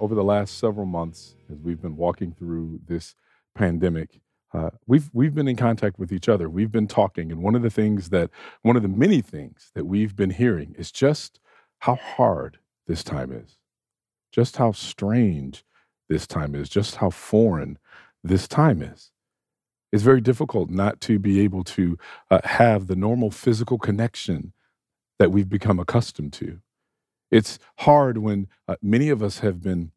over the last several months, as we've been walking through this pandemic, uh, we've we've been in contact with each other. We've been talking, and one of the things that one of the many things that we've been hearing is just how hard this time is, just how strange this time is, just how foreign this time is. It's very difficult not to be able to uh, have the normal physical connection that we've become accustomed to. It's hard when uh, many of us have been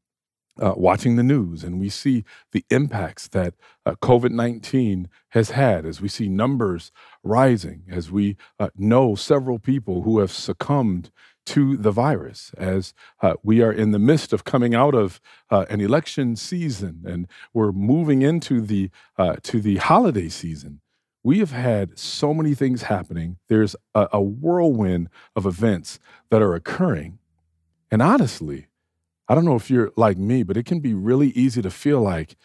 uh, watching the news and we see the impacts that uh, COVID 19 has had as we see numbers rising, as we uh, know several people who have succumbed to the virus, as uh, we are in the midst of coming out of uh, an election season and we're moving into the, uh, to the holiday season. We have had so many things happening. There's a, a whirlwind of events that are occurring. And honestly, I don't know if you're like me, but it can be really easy to feel like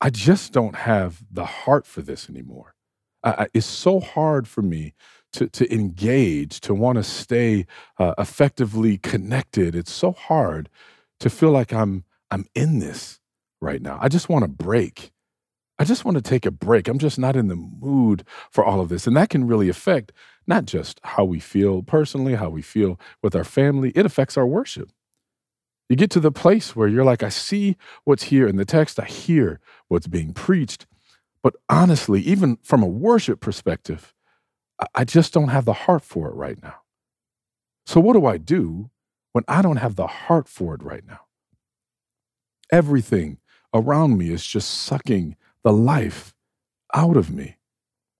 I just don't have the heart for this anymore. I, I, it's so hard for me to, to engage, to want to stay uh, effectively connected. It's so hard to feel like I'm I'm in this right now. I just want to break. I just want to take a break. I'm just not in the mood for all of this. And that can really affect not just how we feel personally, how we feel with our family, it affects our worship. You get to the place where you're like, I see what's here in the text, I hear what's being preached. But honestly, even from a worship perspective, I- just don't have the heart for it right now. So, what do I do when I don't have the heart for it right now? Everything around me is just sucking the life out of me.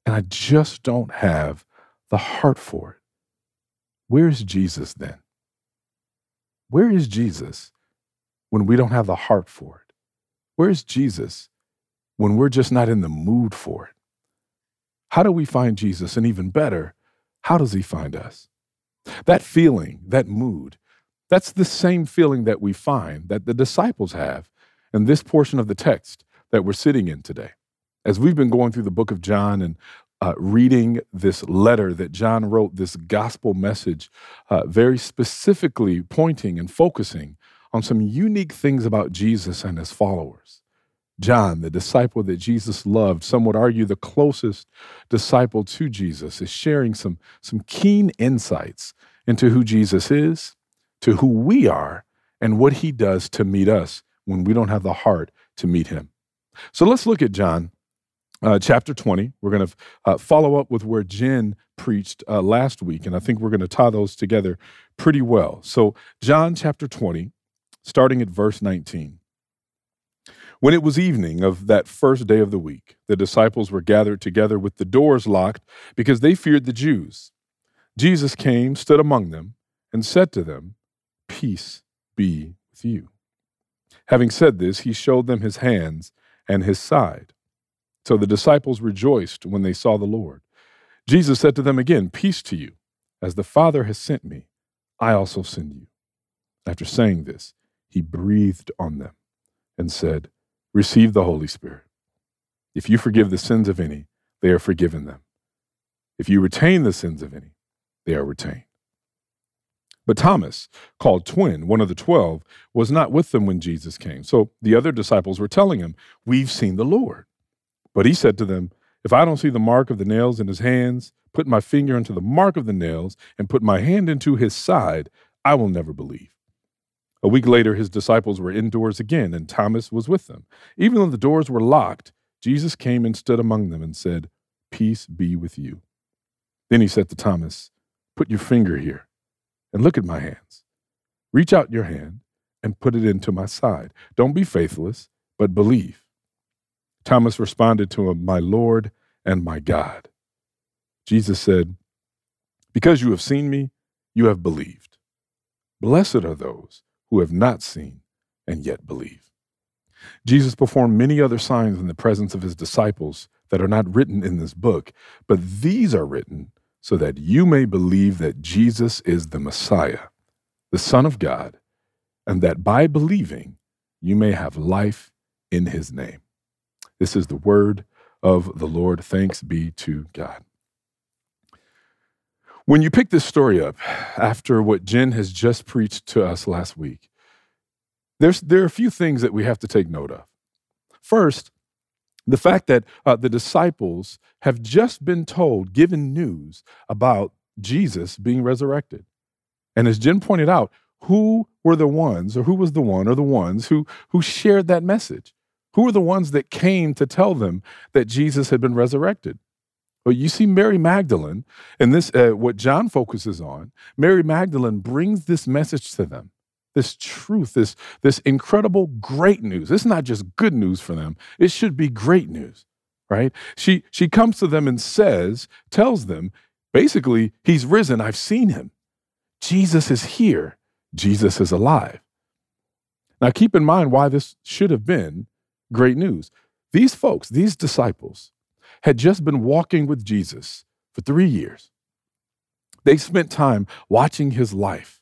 And I just don't have the heart for it. Where's Jesus then? Where is Jesus when we don't have the heart for it? Where's Jesus when we're just not in the mood for it? How do we find Jesus? And even better, how does he find us? That feeling, that mood, that's the same feeling that we find that the disciples have in this portion of the text that we're sitting in today. As we've been going through the book of John and uh, reading this letter that John wrote, this gospel message, uh, very specifically pointing and focusing on some unique things about Jesus and his followers. John, the disciple that Jesus loved, some would argue the closest disciple to Jesus, is sharing some, some keen insights into who Jesus is, to who we are, and what he does to meet us when we don't have the heart to meet him. So let's look at John uh, chapter 20. We're going to uh, follow up with where Jen preached uh, last week, and I think we're going to tie those together pretty well. So, John chapter 20, starting at verse 19. When it was evening of that first day of the week, the disciples were gathered together with the doors locked because they feared the Jews. Jesus came, stood among them, and said to them, Peace be with you. Having said this, he showed them his hands and his side. So the disciples rejoiced when they saw the Lord. Jesus said to them again, Peace to you. As the Father has sent me, I also send you. After saying this, he breathed on them and said, Receive the Holy Spirit. If you forgive the sins of any, they are forgiven them. If you retain the sins of any, they are retained. But Thomas, called twin, one of the twelve, was not with them when Jesus came. So the other disciples were telling him, We've seen the Lord. But he said to them, If I don't see the mark of the nails in his hands, put my finger into the mark of the nails, and put my hand into his side, I will never believe. A week later, his disciples were indoors again, and Thomas was with them. Even though the doors were locked, Jesus came and stood among them and said, Peace be with you. Then he said to Thomas, Put your finger here and look at my hands. Reach out your hand and put it into my side. Don't be faithless, but believe. Thomas responded to him, My Lord and my God. Jesus said, Because you have seen me, you have believed. Blessed are those who have not seen and yet believe. Jesus performed many other signs in the presence of his disciples that are not written in this book, but these are written so that you may believe that Jesus is the Messiah, the Son of God, and that by believing you may have life in his name. This is the word of the Lord. Thanks be to God. When you pick this story up after what Jen has just preached to us last week, there's, there are a few things that we have to take note of. First, the fact that uh, the disciples have just been told, given news about Jesus being resurrected. And as Jen pointed out, who were the ones, or who was the one, or the ones who, who shared that message? Who are the ones that came to tell them that Jesus had been resurrected? Well, you see Mary Magdalene, and this, uh, what John focuses on, Mary Magdalene brings this message to them this truth, this, this incredible great news. It's not just good news for them, it should be great news, right? She, she comes to them and says, tells them, basically, he's risen. I've seen him. Jesus is here. Jesus is alive. Now, keep in mind why this should have been great news. These folks, these disciples, had just been walking with Jesus for three years. They spent time watching his life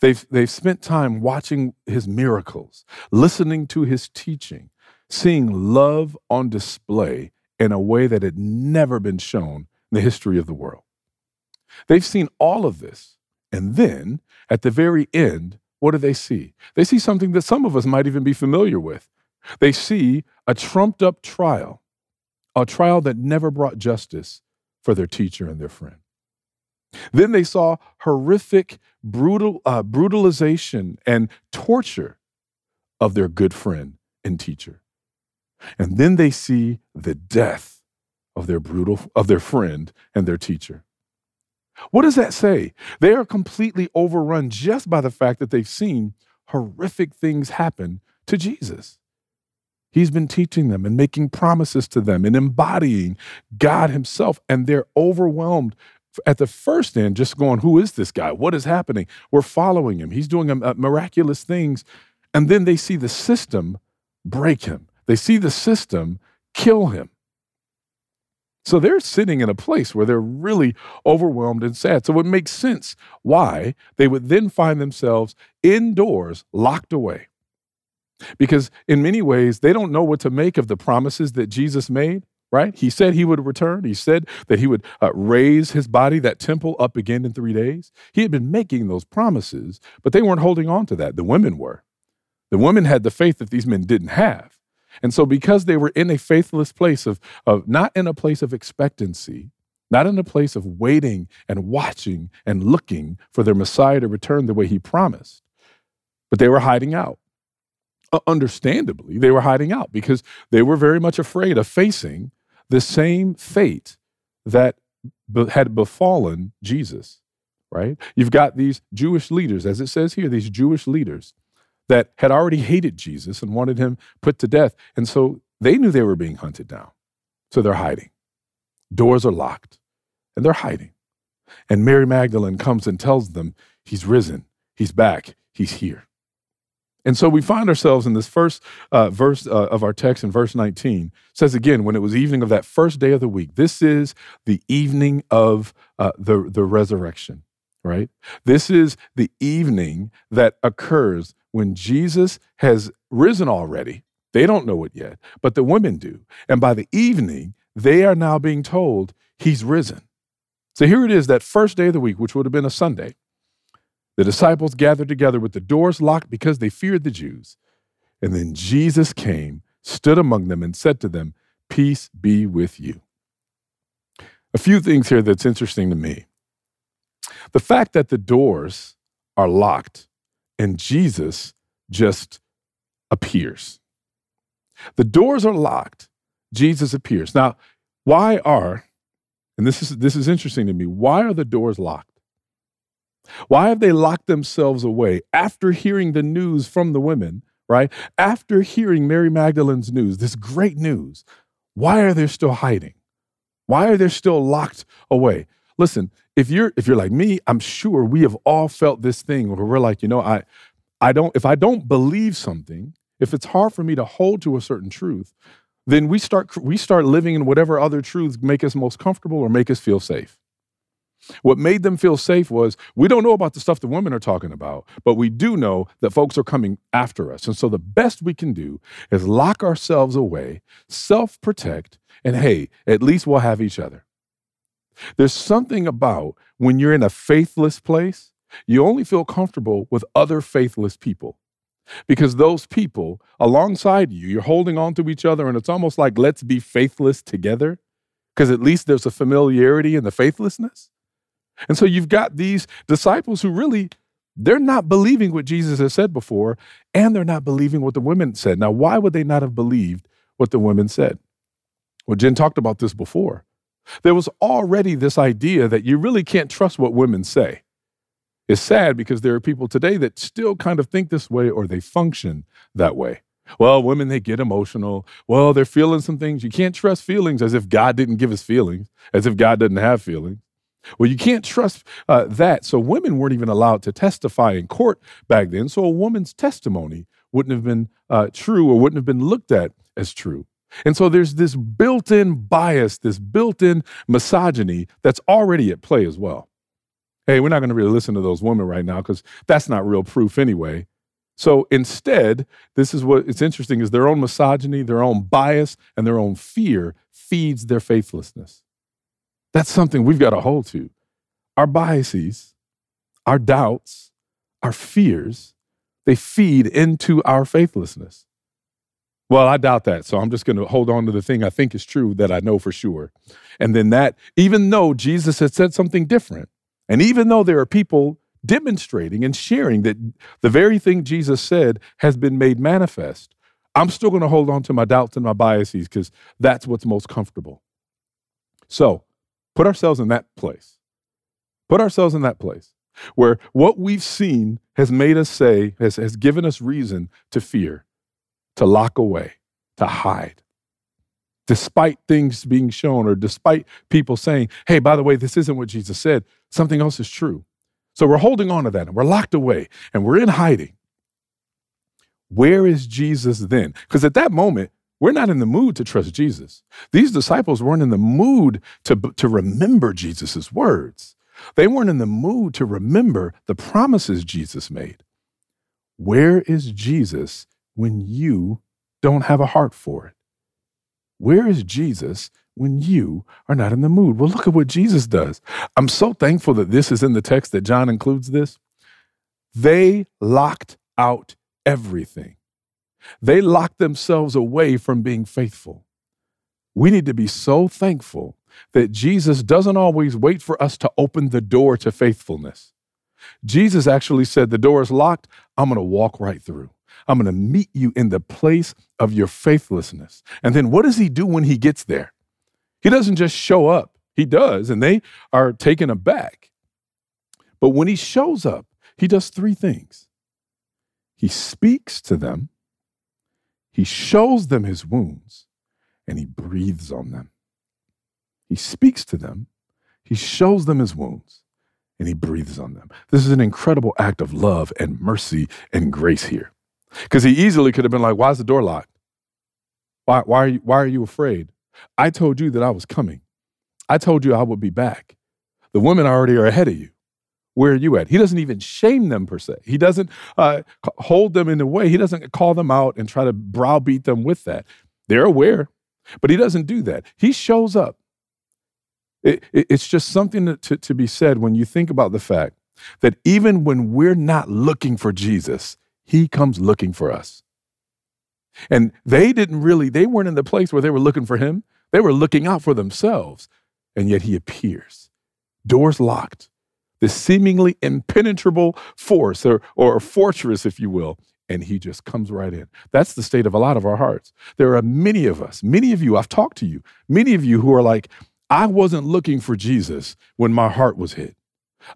They've, they've spent time watching his miracles, listening to his teaching, seeing love on display in a way that had never been shown in the history of the world. They've seen all of this. And then at the very end, what do they see? They see something that some of us might even be familiar with. They see a trumped up trial, a trial that never brought justice for their teacher and their friend. Then they saw horrific brutal, uh, brutalization and torture of their good friend and teacher. And then they see the death of their brutal of their friend and their teacher. What does that say? They are completely overrun just by the fact that they've seen horrific things happen to Jesus. He's been teaching them and making promises to them and embodying God Himself, and they're overwhelmed at the first end, just going, Who is this guy? What is happening? We're following him. He's doing um, uh, miraculous things. And then they see the system break him, they see the system kill him. So they're sitting in a place where they're really overwhelmed and sad. So it makes sense why they would then find themselves indoors, locked away. Because in many ways, they don't know what to make of the promises that Jesus made right? He said he would return. He said that he would uh, raise his body, that temple, up again in three days. He had been making those promises, but they weren't holding on to that. The women were. The women had the faith that these men didn't have. And so, because they were in a faithless place of, of not in a place of expectancy, not in a place of waiting and watching and looking for their Messiah to return the way he promised, but they were hiding out. Uh, understandably, they were hiding out because they were very much afraid of facing the same fate that be- had befallen Jesus, right? You've got these Jewish leaders, as it says here, these Jewish leaders that had already hated Jesus and wanted him put to death. And so they knew they were being hunted down. So they're hiding. Doors are locked and they're hiding. And Mary Magdalene comes and tells them, He's risen, He's back, He's here. And so we find ourselves in this first uh, verse uh, of our text in verse 19 says again, when it was evening of that first day of the week, this is the evening of uh, the, the resurrection, right? This is the evening that occurs when Jesus has risen already. They don't know it yet, but the women do. And by the evening, they are now being told he's risen. So here it is, that first day of the week, which would have been a Sunday. The disciples gathered together with the doors locked because they feared the Jews. And then Jesus came, stood among them, and said to them, Peace be with you. A few things here that's interesting to me. The fact that the doors are locked and Jesus just appears. The doors are locked, Jesus appears. Now, why are, and this is, this is interesting to me, why are the doors locked? Why have they locked themselves away after hearing the news from the women, right? After hearing Mary Magdalene's news, this great news, why are they still hiding? Why are they still locked away? Listen, if you're if you're like me, I'm sure we have all felt this thing where we're like, you know, I I don't if I don't believe something, if it's hard for me to hold to a certain truth, then we start we start living in whatever other truths make us most comfortable or make us feel safe. What made them feel safe was we don't know about the stuff the women are talking about, but we do know that folks are coming after us. And so the best we can do is lock ourselves away, self protect, and hey, at least we'll have each other. There's something about when you're in a faithless place, you only feel comfortable with other faithless people. Because those people alongside you, you're holding on to each other, and it's almost like let's be faithless together, because at least there's a familiarity in the faithlessness. And so you've got these disciples who really they're not believing what Jesus has said before, and they're not believing what the women said. Now, why would they not have believed what the women said? Well, Jen talked about this before. There was already this idea that you really can't trust what women say. It's sad because there are people today that still kind of think this way or they function that way. Well, women, they get emotional. Well, they're feeling some things. You can't trust feelings as if God didn't give us feelings, as if God doesn't have feelings. Well, you can't trust uh, that. So women weren't even allowed to testify in court back then. So a woman's testimony wouldn't have been uh, true or wouldn't have been looked at as true. And so there's this built in bias, this built in misogyny that's already at play as well. Hey, we're not going to really listen to those women right now because that's not real proof anyway. So instead, this is what it's interesting is their own misogyny, their own bias, and their own fear feeds their faithlessness. That's something we've got to hold to. Our biases, our doubts, our fears, they feed into our faithlessness. Well, I doubt that. So I'm just going to hold on to the thing I think is true that I know for sure. And then that, even though Jesus had said something different, and even though there are people demonstrating and sharing that the very thing Jesus said has been made manifest, I'm still going to hold on to my doubts and my biases because that's what's most comfortable. So Put ourselves in that place. Put ourselves in that place where what we've seen has made us say, has, has given us reason to fear, to lock away, to hide. Despite things being shown or despite people saying, hey, by the way, this isn't what Jesus said, something else is true. So we're holding on to that and we're locked away and we're in hiding. Where is Jesus then? Because at that moment, we're not in the mood to trust Jesus. These disciples weren't in the mood to, to remember Jesus' words. They weren't in the mood to remember the promises Jesus made. Where is Jesus when you don't have a heart for it? Where is Jesus when you are not in the mood? Well, look at what Jesus does. I'm so thankful that this is in the text that John includes this. They locked out everything. They locked themselves away from being faithful. We need to be so thankful that Jesus doesn't always wait for us to open the door to faithfulness. Jesus actually said, The door is locked. I'm going to walk right through. I'm going to meet you in the place of your faithlessness. And then what does he do when he gets there? He doesn't just show up, he does, and they are taken aback. But when he shows up, he does three things he speaks to them, he shows them his wounds and he breathes on them. He speaks to them, he shows them his wounds, and he breathes on them. This is an incredible act of love and mercy and grace here. Because he easily could have been like, Why is the door locked? Why, why, are you, why are you afraid? I told you that I was coming. I told you I would be back. The women already are ahead of you where are you at? He doesn't even shame them per se. He doesn't uh, hold them in the way. He doesn't call them out and try to browbeat them with that. They're aware, but he doesn't do that. He shows up. It, it, it's just something to, to be said when you think about the fact that even when we're not looking for Jesus, he comes looking for us. And they didn't really, they weren't in the place where they were looking for him. They were looking out for themselves. And yet he appears. Doors locked, this seemingly impenetrable force or, or fortress, if you will, and he just comes right in. That's the state of a lot of our hearts. There are many of us, many of you, I've talked to you, many of you who are like, I wasn't looking for Jesus when my heart was hit.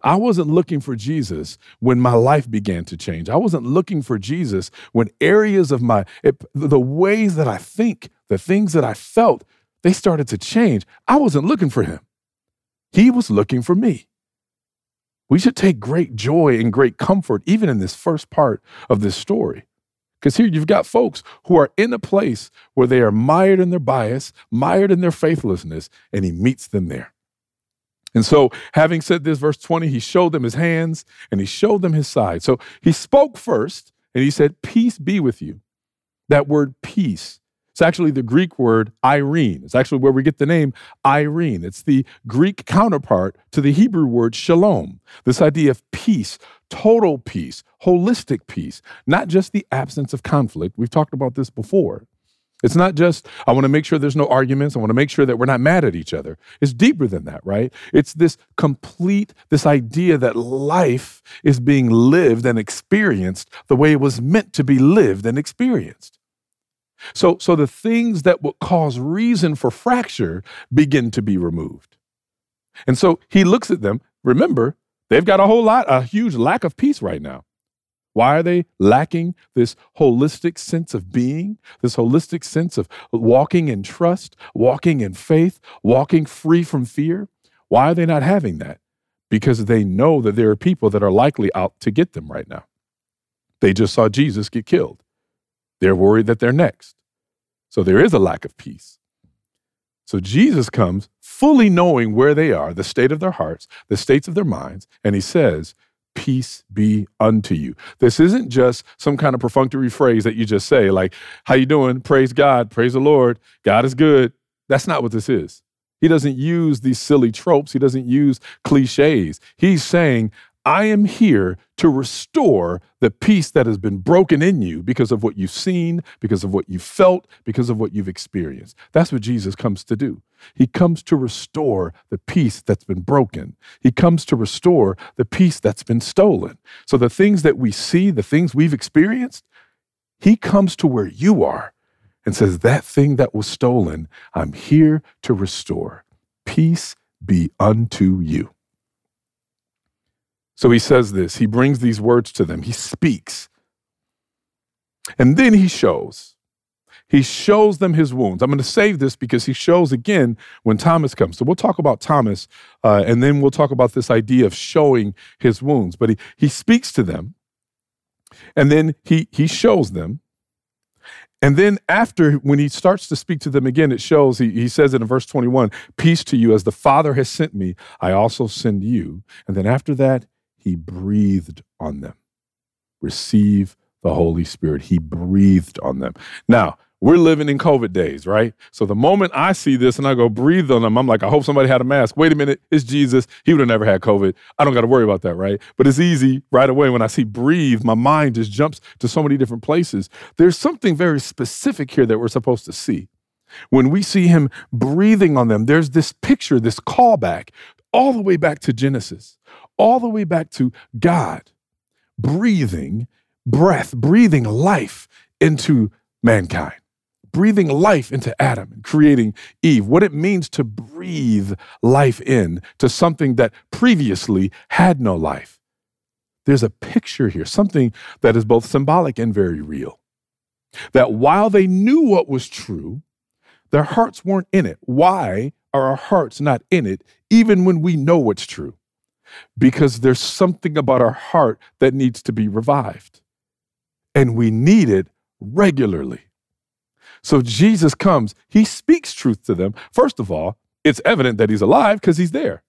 I wasn't looking for Jesus when my life began to change. I wasn't looking for Jesus when areas of my, it, the ways that I think, the things that I felt, they started to change. I wasn't looking for him. He was looking for me. We should take great joy and great comfort, even in this first part of this story, Because here you've got folks who are in a place where they are mired in their bias, mired in their faithlessness, and he meets them there. And so, having said this, verse 20, he showed them his hands and he showed them his side. So he spoke first and he said, Peace be with you. That word peace, it's actually the Greek word Irene. It's actually where we get the name Irene. It's the Greek counterpart to the Hebrew word shalom. This idea of peace, total peace, holistic peace, not just the absence of conflict. We've talked about this before. It's not just, I want to make sure there's no arguments. I want to make sure that we're not mad at each other. It's deeper than that, right? It's this complete, this idea that life is being lived and experienced the way it was meant to be lived and experienced. So, so the things that would cause reason for fracture begin to be removed. And so he looks at them. Remember, they've got a whole lot, a huge lack of peace right now. Why are they lacking this holistic sense of being, this holistic sense of walking in trust, walking in faith, walking free from fear? Why are they not having that? Because they know that there are people that are likely out to get them right now. They just saw Jesus get killed. They're worried that they're next. So there is a lack of peace. So Jesus comes fully knowing where they are, the state of their hearts, the states of their minds, and he says, peace be unto you. This isn't just some kind of perfunctory phrase that you just say like how you doing? Praise God, praise the Lord. God is good. That's not what this is. He doesn't use these silly tropes. He doesn't use clichés. He's saying, I am here to restore the peace that has been broken in you because of what you've seen, because of what you've felt, because of what you've experienced. That's what Jesus comes to do. He comes to restore the peace that's been broken. He comes to restore the peace that's been stolen. So the things that we see, the things we've experienced, He comes to where you are and says, That thing that was stolen, I'm here to restore. Peace be unto you. So he says this, he brings these words to them, he speaks. And then he shows. He shows them his wounds. I'm going to save this because he shows again when Thomas comes. So we'll talk about Thomas uh, and then we'll talk about this idea of showing his wounds. But he, he speaks to them and then he, he shows them. And then after, when he starts to speak to them again, it shows, he, he says it in verse 21 Peace to you, as the Father has sent me, I also send you. And then after that, he breathed on them. Receive the Holy Spirit. He breathed on them. Now, we're living in COVID days, right? So the moment I see this and I go breathe on them, I'm like, I hope somebody had a mask. Wait a minute, it's Jesus. He would have never had COVID. I don't got to worry about that, right? But it's easy right away when I see breathe, my mind just jumps to so many different places. There's something very specific here that we're supposed to see. When we see him breathing on them, there's this picture, this callback all the way back to Genesis all the way back to God breathing breath, breathing life into mankind, breathing life into Adam and creating Eve. What it means to breathe life in to something that previously had no life. There's a picture here, something that is both symbolic and very real. That while they knew what was true, their hearts weren't in it. Why are our hearts not in it, even when we know what's true? Because there's something about our heart that needs to be revived. And we need it regularly. So Jesus comes, he speaks truth to them. First of all, it's evident that he's alive because he's there.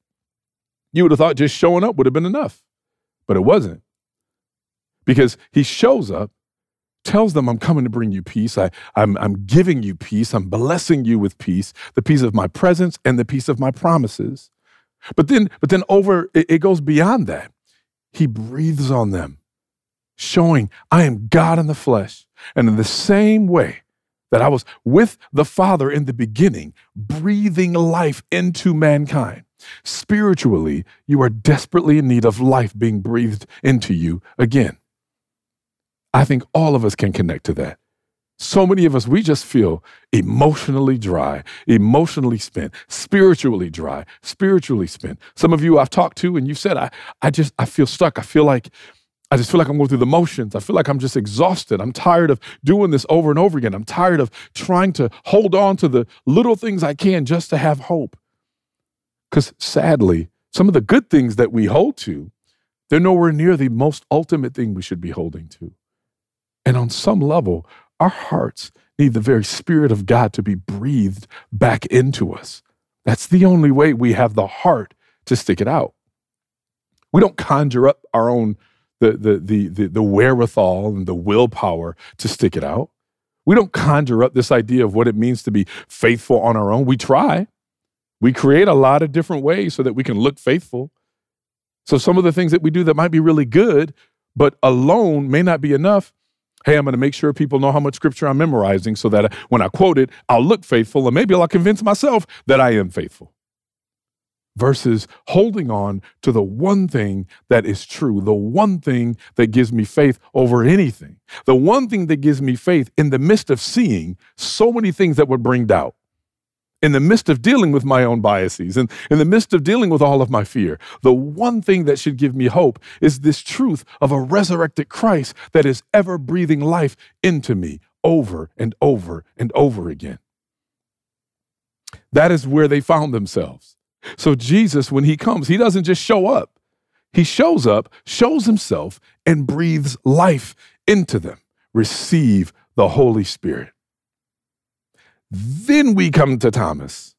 You would have thought just showing up would have been enough, but it wasn't. Because he shows up, tells them, I'm coming to bring you peace. I, I'm, I'm giving you peace. I'm blessing you with peace, the peace of my presence and the peace of my promises. But then, but then over, it, it goes beyond that. He breathes on them, showing, I am God in the flesh. And in the same way that I was with the Father in the beginning, breathing life into mankind, spiritually, you are desperately in need of life being breathed into you again. I think all of us can connect to that. So many of us, we just feel emotionally dry, emotionally spent, spiritually dry, spiritually spent. Some of you I've talked to and you've said, I, I just, I feel stuck. I feel like, I just feel like I'm going through the motions. I feel like I'm just exhausted. I'm tired of doing this over and over again. I'm tired of trying to hold on to the little things I can just to have hope. Because sadly, some of the good things that we hold to, they're nowhere near the most ultimate thing we should be holding to. And on some level, our hearts need the very Spirit of God to be breathed back into us. That's the only way we have the heart to stick it out. We don't conjure up our own the the the the, the wherewithal and the willpower to stick it out. We don't conjure up this idea of what it means to be faithful on our own. We try. We create a lot of different ways so that we can look faithful. So some of the things that we do that might be really good, but alone may not be enough. Hey, I'm going to make sure people know how much scripture I'm memorizing so that uh, when I quote it, I'll look faithful and maybe I'll convince myself that I am faithful. Versus holding on to the one thing that is true, the one thing that gives me faith over anything, the one thing that gives me faith in the midst of seeing so many things that would bring doubt in the midst of dealing with my own biases and in the midst of dealing with all of my fear, the one thing that should give me hope is this truth of a resurrected Christ that is ever breathing life into me over and over and over again. That is where they found themselves. So, Jesus, when he comes, he doesn't just show up, he shows up, shows himself, and breathes life into them. Receive the Holy Spirit. Then we come to Thomas.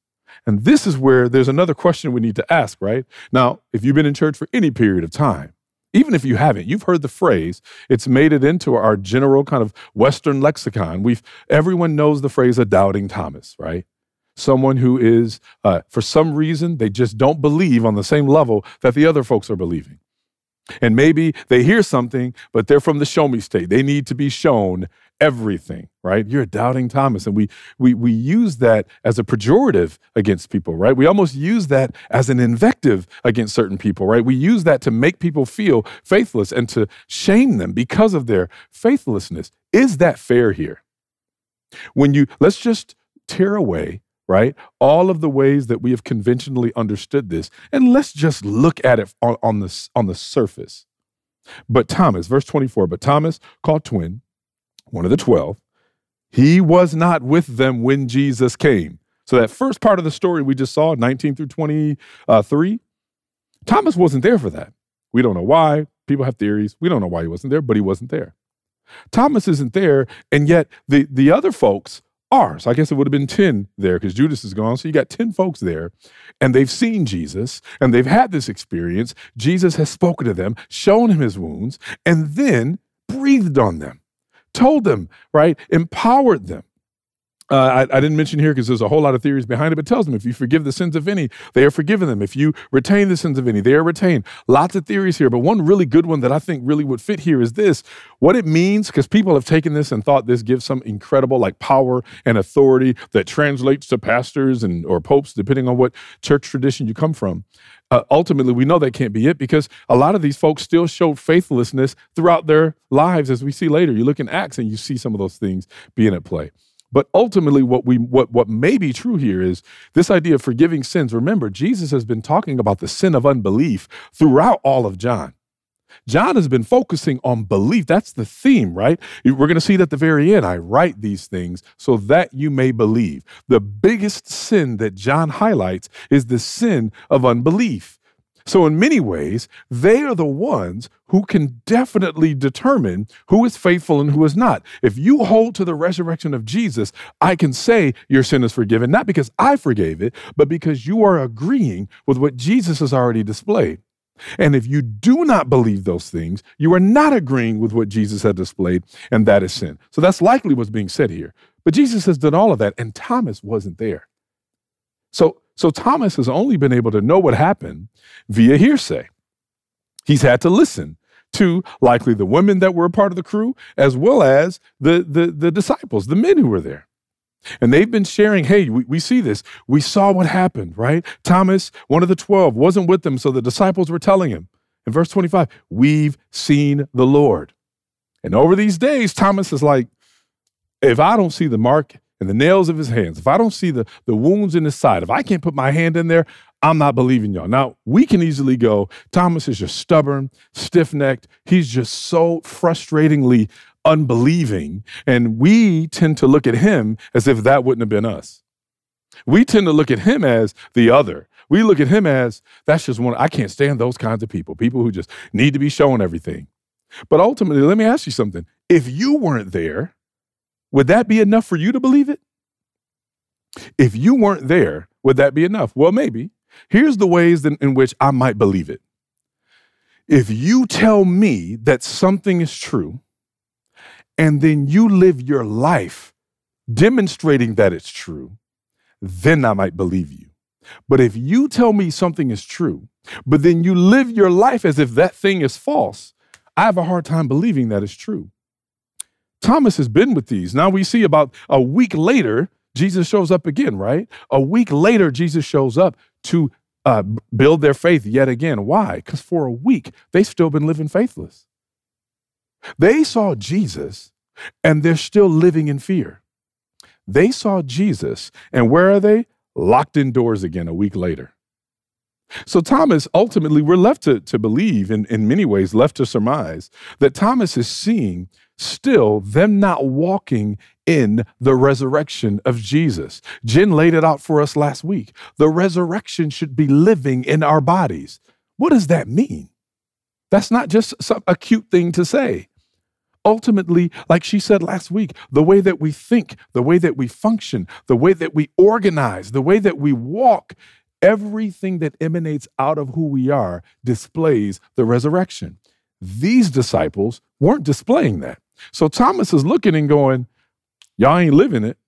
And this is where there's another question we need to ask, right? Now, if you've been in church for any period of time, even if you haven't, you've heard the phrase. It's made it into our general kind of Western lexicon. We've everyone knows the phrase a doubting Thomas, right? Someone who is, uh, for some reason, they just don't believe on the same level that the other folks are believing. And maybe they hear something, but they're from the show me state. They need to be shown everything, right? You're a doubting Thomas. And we we we use that as a pejorative against people, right? We almost use that as an invective against certain people, right? We use that to make people feel faithless and to shame them because of their faithlessness. Is that fair here? When you let's just tear away right? All of the ways that we have conventionally understood this, and let's just look at it on, on, the, on the surface. But Thomas, verse 24, but Thomas, called twin, one of the 12, he was not with them when Jesus came. So that first part of the story we just saw, 19 through 23, Thomas wasn't there for that. We don't know why. People have theories. We don't know why he wasn't there, but he wasn't there. Thomas isn't there, and yet the, the other folks are. So I guess it would have been 10 there because Judas is gone. So you got 10 folks there, and they've seen Jesus and they've had this experience. Jesus has spoken to them, shown him his wounds, and then breathed on them told them, right? Empowered them. Uh, I, I, didn't mention here because there's a whole lot of theories behind it, but it tells them if you forgive the sins of any, they are forgiven them. If you retain the sins of any, they are retained. Lots of theories here, but one really good one that I think really would fit here is this what it means, because people have taken this and thought this gives some incredible like power and authority that translates to pastors and or popes, depending on what church tradition you come from. Uh, ultimately, we know that can't be it because a lot of these folks still showed faithlessness throughout their lives, as we see later. You look in Acts and you see some of those things being at play. But ultimately, what we what what may be true here is this idea of forgiving sins. Remember, Jesus has been talking about the sin of unbelief throughout all of John. John has been focusing on belief. That's the theme, right? We're going to see that at the very end. I write these things so that you may believe. The biggest sin that John highlights is the sin of unbelief. So, in many ways, they are the ones who can definitely determine who is faithful and who is not. If you hold to the resurrection of Jesus, I can say your sin is forgiven, not because I forgave it, but because you are agreeing with what Jesus has already displayed. And if you do not believe those things, you are not agreeing with what Jesus had displayed, and that is sin. So that's likely what's being said here. But Jesus has done all of that, and Thomas wasn't there. So so Thomas has only been able to know what happened via hearsay. He's had to listen to likely the women that were a part of the crew, as well as the, the, the disciples, the men who were there. And they've been sharing, hey, we, we see this. We saw what happened, right? Thomas, one of the 12, wasn't with them, so the disciples were telling him. In verse 25, we've seen the Lord. And over these days, Thomas is like, if I don't see the mark and the nails of his hands, if I don't see the, the wounds in his side, if I can't put my hand in there, I'm not believing y'all. Now, we can easily go, Thomas is just stubborn, stiff necked. He's just so frustratingly unbelieving. And we tend to look at him as if that wouldn't have been us. We tend to look at him as the other. We look at him as that's just one. I can't stand those kinds of people, people who just need to be shown everything. But ultimately, let me ask you something If you weren't there, would that be enough for you to believe it? If you weren't there, would that be enough? Well, maybe. Here's the ways in, in which I might believe it. If you tell me that something is true, and then you live your life demonstrating that it's true, then I might believe you. But if you tell me something is true, but then you live your life as if that thing is false, I have a hard time believing that is true. Thomas has been with these. Now we see about a week later, Jesus shows up again, right? A week later, Jesus shows up to uh, build their faith yet again. Why? Because for a week, they've still been living faithless. They saw Jesus and they're still living in fear. They saw Jesus, and where are they? Locked indoors again a week later. So, Thomas, ultimately, we're left to, to believe, in, in many ways, left to surmise, that Thomas is seeing still them not walking in the resurrection of Jesus. Jen laid it out for us last week. The resurrection should be living in our bodies. What does that mean? That's not just some, a cute thing to say. Ultimately, like she said last week, the way that we think, the way that we function, the way that we organize, the way that we walk, everything that emanates out of who we are displays the resurrection. These disciples weren't displaying that. So Thomas is looking and going, Y'all ain't living it.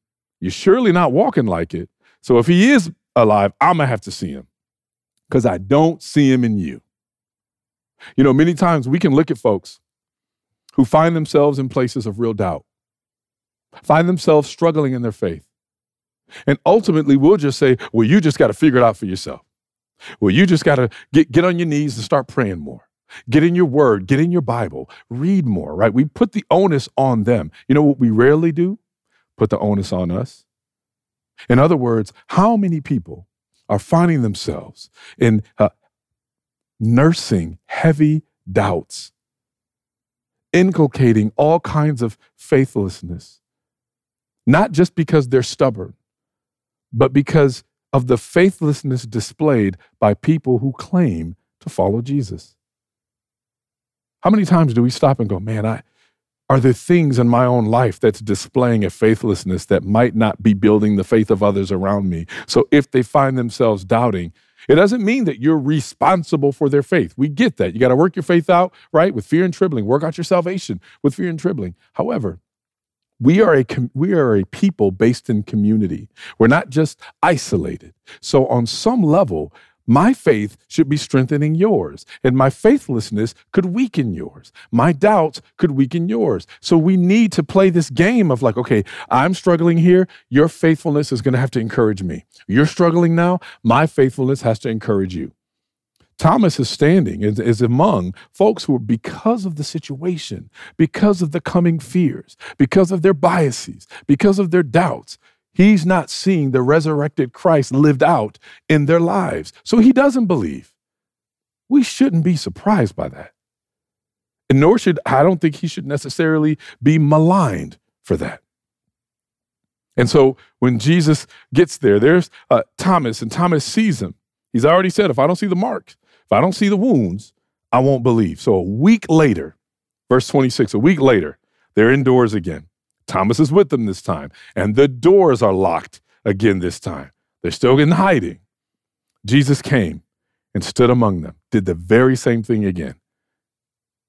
You're surely not walking like it. So if he is alive, I'm going to have to see him because I don't see him in you. You know, many times we can look at folks who find themselves in places of real doubt, find themselves struggling in their faith. And ultimately, we'll just say, well, you just got to figure it out for yourself. Well, you just got to get, get on your knees and start praying more. Get in your word, get in your Bible, read more, right? We put the onus on them. You know what we rarely do? Put the onus on us. In other words, how many people are finding themselves in uh, nursing heavy doubts inculcating all kinds of faithlessness, not just because they're stubborn, but because of the faithlessness displayed by people who claim to follow Jesus. How many times do we stop and go, man, I, are there things in my own life that's displaying a faithlessness that might not be building the faith of others around me? So if they find themselves doubting, it doesn't mean that you're responsible for their faith. We get that. You got to work your faith out, right? With fear and trembling. Work out your salvation with fear and trembling. However, we are a we are a people based in community. We're not just isolated. So on some level, my faith should be strengthening yours, and my faithlessness could weaken yours. My doubts could weaken yours. So we need to play this game of like, okay, I'm struggling here. Your faithfulness is going to have to encourage me. You're struggling now. My faithfulness has to encourage you. Thomas is standing is, is among folks who are, because of the situation, because of the coming fears, because of their biases, because of their doubts, He's not seeing the resurrected Christ lived out in their lives. So he doesn't believe. We shouldn't be surprised by that. And nor should, I don't think he should necessarily be maligned for that. And so when Jesus gets there, there's uh, Thomas, and Thomas sees him. He's already said, if I don't see the marks, if I don't see the wounds, I won't believe. So a week later, verse 26, a week later, they're indoors again. Thomas is with them this time, and the doors are locked again this time. They're still in hiding. Jesus came and stood among them, did the very same thing again.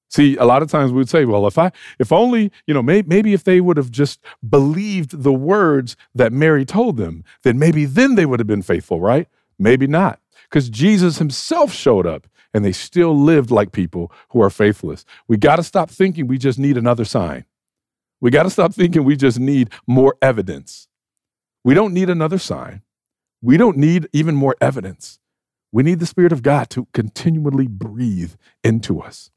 See, a lot of times we'd say, well, if I, if only, you know, may, maybe if they would have just believed the words that Mary told them, then maybe then they would have been faithful, right? Maybe not. Because Jesus himself showed up and they still lived like people who are faithless. We got to stop thinking we just need another sign. We got to stop thinking we just need more evidence. We don't need another sign. We don't need even more evidence. We need the Spirit of God to continually breathe into us.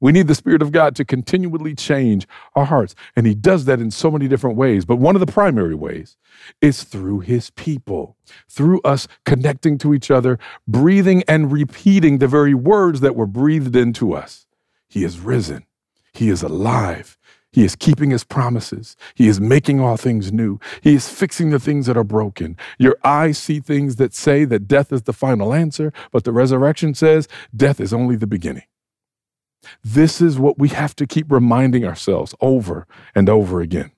We need the Spirit of God to continually change our hearts. And He does that in so many different ways. But one of the primary ways is through His people, through us connecting to each other, breathing and repeating the very words that were breathed into us. He is risen, He is alive, he is keeping his promises. He is making all things new. He is fixing the things that are broken. Your eyes see things that say that death is the final answer, but the resurrection says death is only the beginning. This is what we have to keep reminding ourselves over and over again.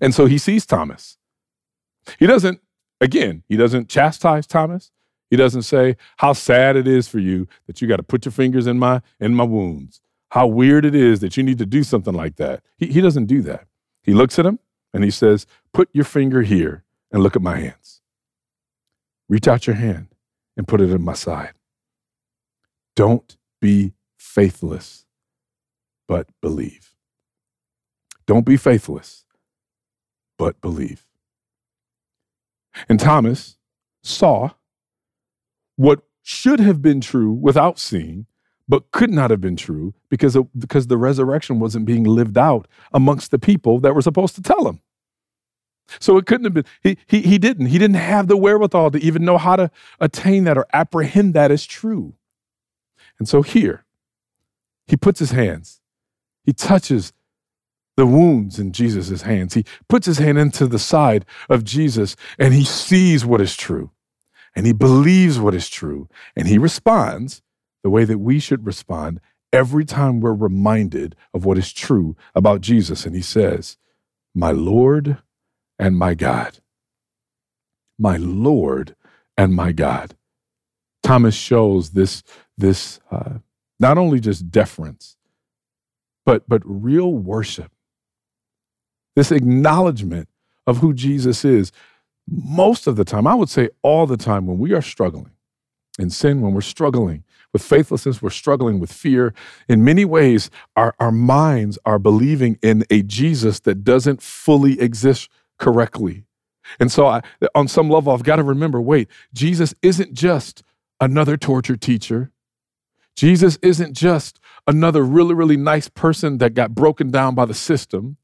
And so he sees Thomas. He doesn't, again, he doesn't chastise Thomas. He doesn't say how sad it is for you that you got to put your fingers in my in my wounds. How weird it is that you need to do something like that. He, he doesn't do that. He looks at him and he says, Put your finger here and look at my hands. Reach out your hand and put it in my side. Don't be faithless, but believe. Don't be faithless, but believe. And Thomas saw what should have been true without seeing, but could not have been true because, of, because the resurrection wasn't being lived out amongst the people that were supposed to tell him. So it couldn't have been, he, he, he didn't. He didn't have the wherewithal to even know how to attain that or apprehend that as true. And so here, he puts his hands, he touches the wounds in Jesus' hands. He puts his hand into the side of Jesus and he sees what is true and he believes what is true and he responds the way that we should respond every time we're reminded of what is true about Jesus. And he says, My Lord and my God. My Lord and my God. Thomas shows this, this uh, not only just deference, but, but real worship, this acknowledgement of who Jesus is. Most of the time, I would say all the time, when we are struggling in sin, when we're struggling with faithlessness, we're struggling with fear. In many ways, our, our minds are believing in a Jesus that doesn't fully exist correctly. And so, I, on some level, I've got to remember wait, Jesus isn't just another Torah teacher. Jesus isn't just another really, really nice person that got broken down by the system.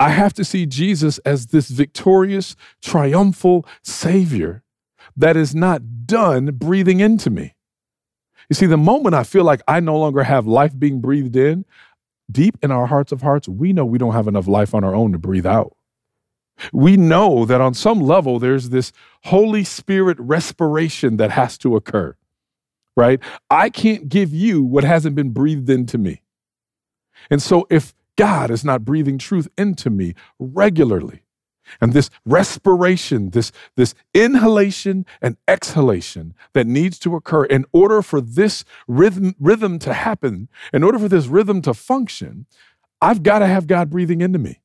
I have to see Jesus as this victorious, triumphal Savior that is not done breathing into me. You see, the moment I feel like I no longer have life being breathed in, deep in our hearts of hearts, we know we don't have enough life on our own to breathe out. We know that on some level there's this Holy Spirit respiration that has to occur, right? I can't give you what hasn't been breathed into me. And so if God is not breathing truth into me regularly, and this respiration, this, this inhalation and exhalation that needs to occur in order for this rhythm, rhythm to happen, in order for this rhythm to function, I've got to have God breathing into me.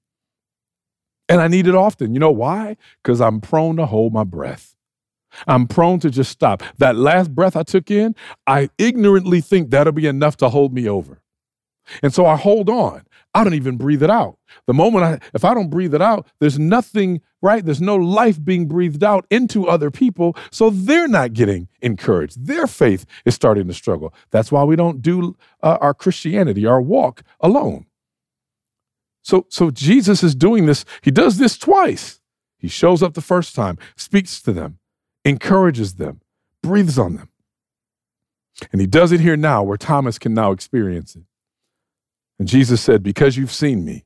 And I need it often. You know why? Because I'm prone to hold my breath. I'm prone to just stop. That last breath I took in, I ignorantly think that'll be enough to hold me over. And so I hold on. I don't even breathe it out. The moment I, if I don't breathe it out, there's nothing, right? There's no life being breathed out into other people. So they're not getting encouraged. Their faith is starting to struggle. That's why we don't do uh, our Christianity, our walk alone. So, so Jesus is doing this. He does this twice. He shows up the first time, speaks to them, encourages them, breathes on them. And he does it here now where Thomas can now experience it. And Jesus said, Because you've seen me,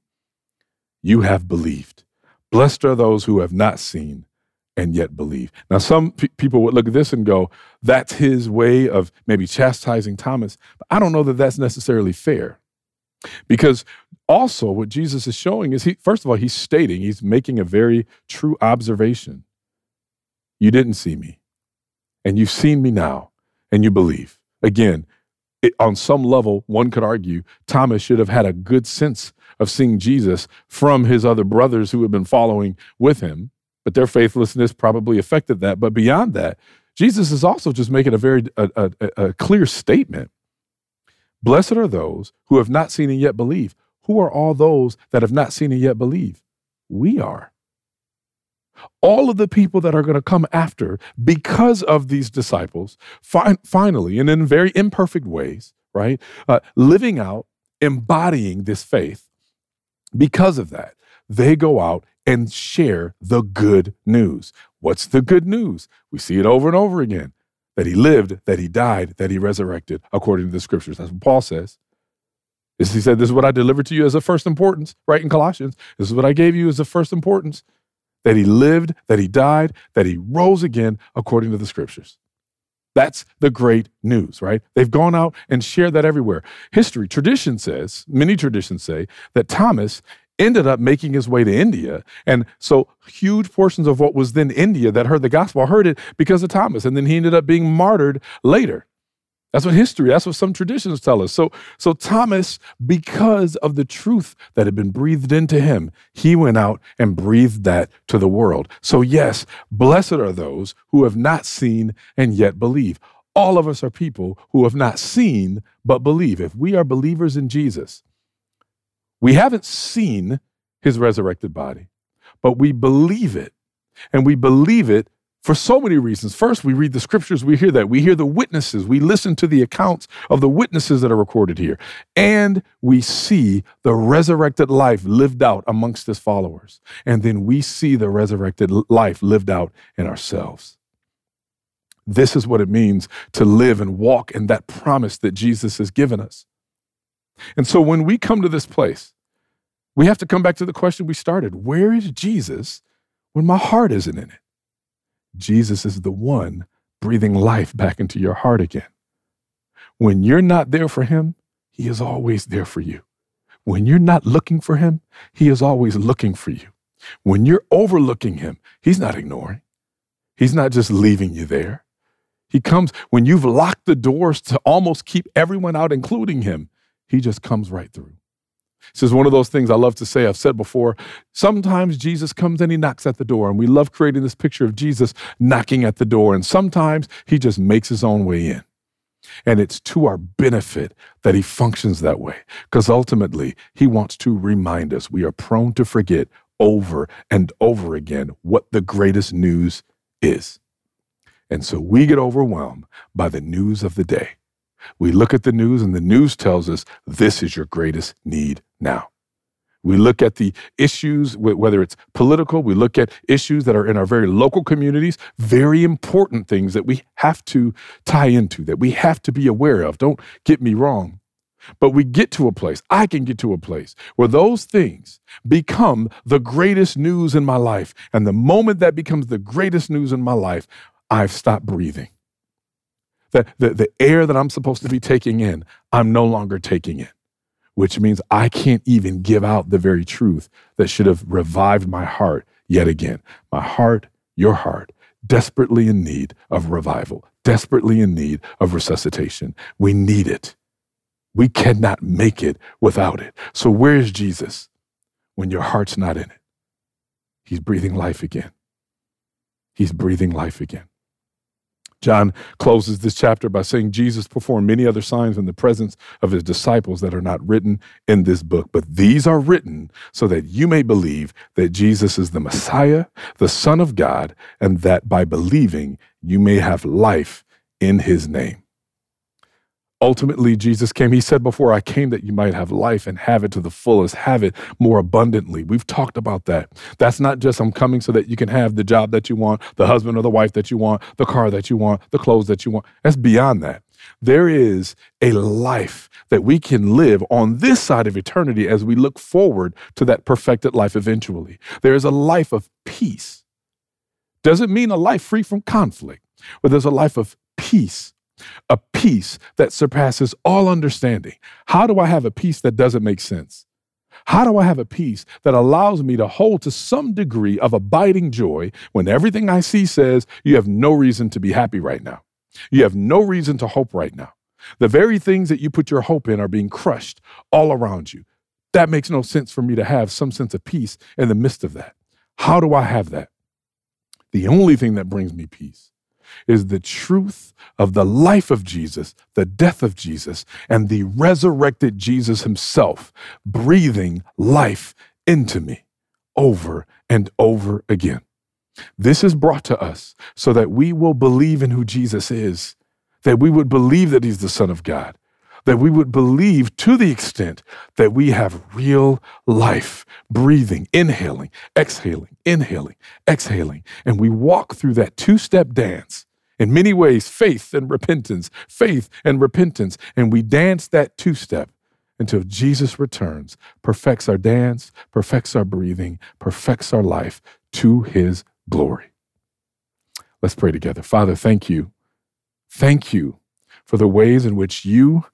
you have believed. Blessed are those who have not seen and yet believe. Now, some pe- people would look at this and go, That's his way of maybe chastising Thomas. But I don't know that that's necessarily fair. Because also, what Jesus is showing is he, first of all, he's stating, he's making a very true observation. You didn't see me, and you've seen me now, and you believe. Again, it, on some level, one could argue Thomas should have had a good sense of seeing Jesus from his other brothers who had been following with him, but their faithlessness probably affected that. But beyond that, Jesus is also just making a very a, a, a clear statement. Blessed are those who have not seen and yet believe. Who are all those that have not seen and yet believe? We are. All of the people that are going to come after because of these disciples, fi- finally, and in very imperfect ways, right? Uh, living out, embodying this faith, because of that, they go out and share the good news. What's the good news? We see it over and over again that he lived, that he died, that he resurrected, according to the scriptures. That's what Paul says. He said, This is what I delivered to you as a first importance, right? In Colossians, this is what I gave you as a first importance that he lived, that he died, that he rose again according to the scriptures. That's the great news, right? They've gone out and shared that everywhere. History, tradition says, many traditions say, that Thomas ended up making his way to India. And so huge portions of what was then India that heard the gospel heard it because of Thomas. And then he ended up being martyred later. That's what history, that's what some traditions tell us. So, so Thomas, because of the truth that had been breathed into him, he went out and breathed that to the world. So, yes, blessed are those who have not seen and yet believe. All of us are people who have not seen but believe. If we are believers in Jesus, we haven't seen his resurrected body, but we believe it. And we believe it for so many reasons. First, we read the scriptures, we hear that. We hear the witnesses, we listen to the accounts of the witnesses that are recorded here, and we see the resurrected life lived out amongst his followers. And then we see the resurrected life lived out in ourselves. This is what it means to live and walk in that promise that Jesus has given us. And so when we come to this place, we have to come back to the question we started Where is Jesus when my heart isn't in it? Jesus is the one breathing life back into your heart again. When you're not there for him, he is always there for you. When you're not looking for him, he is always looking for you. When you're overlooking him, he's not ignoring. He's not just leaving you there. He comes when you've locked the doors to almost keep everyone out, including him. He just comes right through. This is one of those things I love to say. I've said before. Sometimes Jesus comes and he knocks at the door, and we love creating this picture of Jesus knocking at the door. And sometimes he just makes his own way in. And it's to our benefit that he functions that way, because ultimately he wants to remind us we are prone to forget over and over again what the greatest news is. And so we get overwhelmed by the news of the day. We look at the news, and the news tells us this is your greatest need now. We look at the issues, whether it's political, we look at issues that are in our very local communities, very important things that we have to tie into, that we have to be aware of. Don't get me wrong. But we get to a place, I can get to a place where those things become the greatest news in my life. And the moment that becomes the greatest news in my life, I've stopped breathing. The, the, the air that I'm supposed to be taking in, I'm no longer taking in, which means I can't even give out the very truth that should have revived my heart yet again. My heart, your heart, desperately in need of revival, desperately in need of resuscitation. We need it. We cannot make it without it. So, where is Jesus when your heart's not in it? He's breathing life again. He's breathing life again. John closes this chapter by saying Jesus performed many other signs in the presence of his disciples that are not written in this book, but these are written so that you may believe that Jesus is the Messiah, the Son of God, and that by believing you may have life in his name. Ultimately, Jesus came. He said before, I came that you might have life and have it to the fullest, have it more abundantly. We've talked about that. That's not just I'm coming so that you can have the job that you want, the husband or the wife that you want, the car that you want, the clothes that you want. That's beyond that. There is a life that we can live on this side of eternity as we look forward to that perfected life eventually. There is a life of peace. Doesn't mean a life free from conflict, but there's a life of peace a peace that surpasses all understanding. How do I have a peace that doesn't make sense? How do I have a peace that allows me to hold to some degree of abiding joy when everything I see says you have no reason to be happy right now? You have no reason to hope right now. The very things that you put your hope in are being crushed all around you. That makes no sense for me to have some sense of peace in the midst of that. How do I have that? The only thing that brings me peace is the truth of the life of Jesus, the death of Jesus, and the resurrected Jesus himself breathing life into me over and over again. This is brought to us so that we will believe in who Jesus is, that we would believe that he's the Son of God, that we would believe to the extent that we have real life, breathing, inhaling, exhaling, inhaling, exhaling. And we walk through that two step dance. In many ways, faith and repentance, faith and repentance. And we dance that two step until Jesus returns, perfects our dance, perfects our breathing, perfects our life to his glory. Let's pray together. Father, thank you Thank you for the ways in which you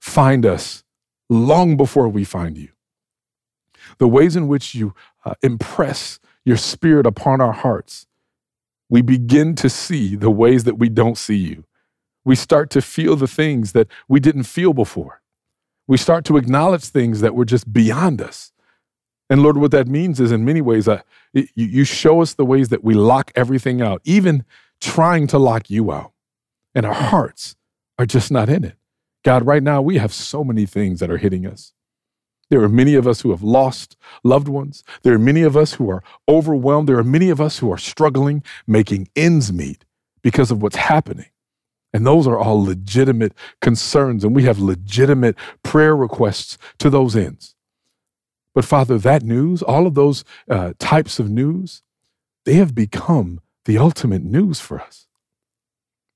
find us long before we find you. The ways in which you uh, impress your spirit upon our hearts. We begin to see the ways that we don't see you. We start to feel the things that we didn't feel before. We start to acknowledge things that were just beyond us. And Lord, what that means is in many ways, uh, you, you show us the ways that we lock everything out, even trying to lock you out. And our hearts are just not in it. God, right now, we have so many things that are hitting us. There are many of us who have lost loved ones. There are many of us who are overwhelmed. There are many of us who are struggling, making ends meet because of what's happening. And those are all legitimate concerns, and we have legitimate prayer requests to those ends. But Father, that news, all of those uh, types of news, they have become the ultimate news for us.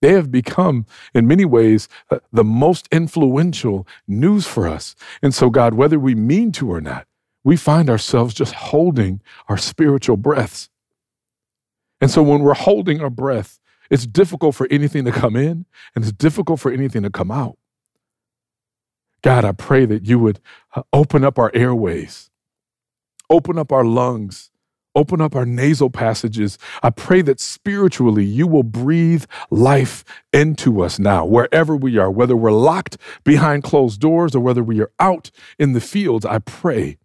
They have become, in many ways, uh, the most influential news for us. And so, God, whether we mean to or not, we find ourselves just holding our spiritual breaths. And so, when we're holding our breath, it's difficult for anything to come in and it's difficult for anything to come out. God, I pray that you would uh, open up our airways, open up our lungs, Open up our nasal passages. I pray that spiritually you will breathe life into us now, wherever we are, whether we're locked behind closed doors or whether we are out in the fields. I pray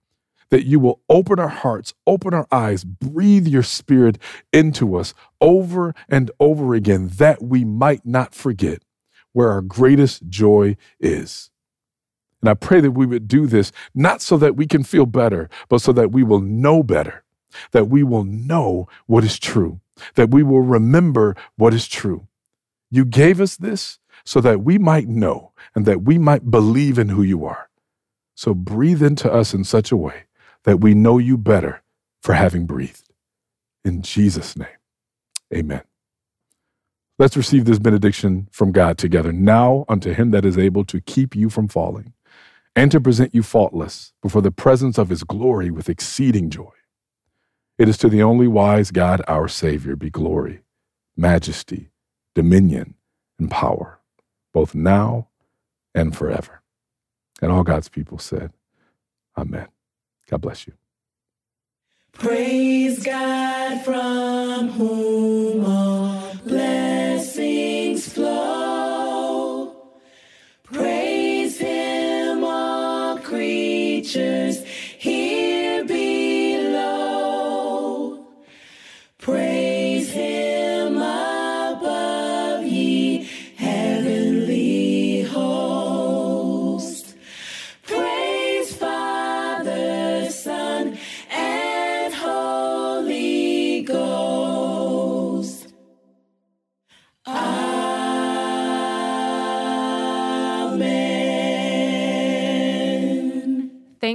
that you will open our hearts, open our eyes, breathe your spirit into us over and over again, that we might not forget where our greatest joy is. And I pray that we would do this not so that we can feel better, but so that we will know better that we will know what is true, that we will remember what is true. You gave us this so that we might know and that we might believe in who you are. So breathe into us in such a way that we know you better for having breathed. In Jesus' name, amen. Let's receive this benediction from God together. Now unto him that is able to keep you from falling and to present you faultless before the presence of his glory with exceeding joy. It is to the only wise God, our Savior, be glory, majesty, dominion, and power, both now and forever. And all God's people said, Amen. God bless you. Praise God from whom all blessings